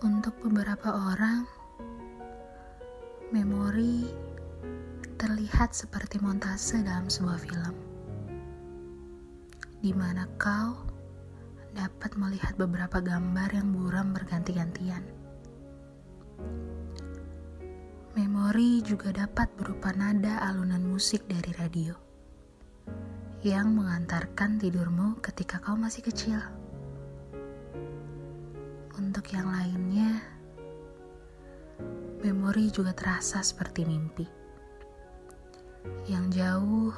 Untuk beberapa orang, memori terlihat seperti montase dalam sebuah film, di mana kau dapat melihat beberapa gambar yang buram berganti-gantian. Memori juga dapat berupa nada alunan musik dari radio yang mengantarkan tidurmu ketika kau masih kecil. Yang lainnya, memori juga terasa seperti mimpi yang jauh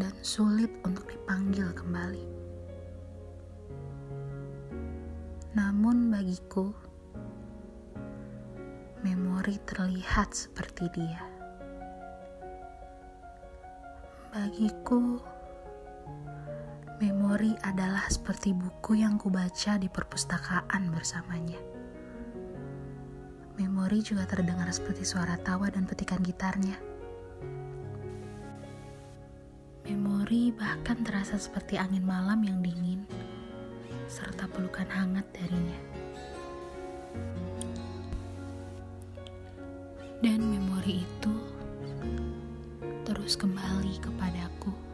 dan sulit untuk dipanggil kembali. Namun, bagiku, memori terlihat seperti dia. Bagiku, Memori adalah seperti buku yang kubaca di perpustakaan bersamanya. Memori juga terdengar seperti suara tawa dan petikan gitarnya. Memori bahkan terasa seperti angin malam yang dingin, serta pelukan hangat darinya. Dan memori itu terus kembali kepadaku.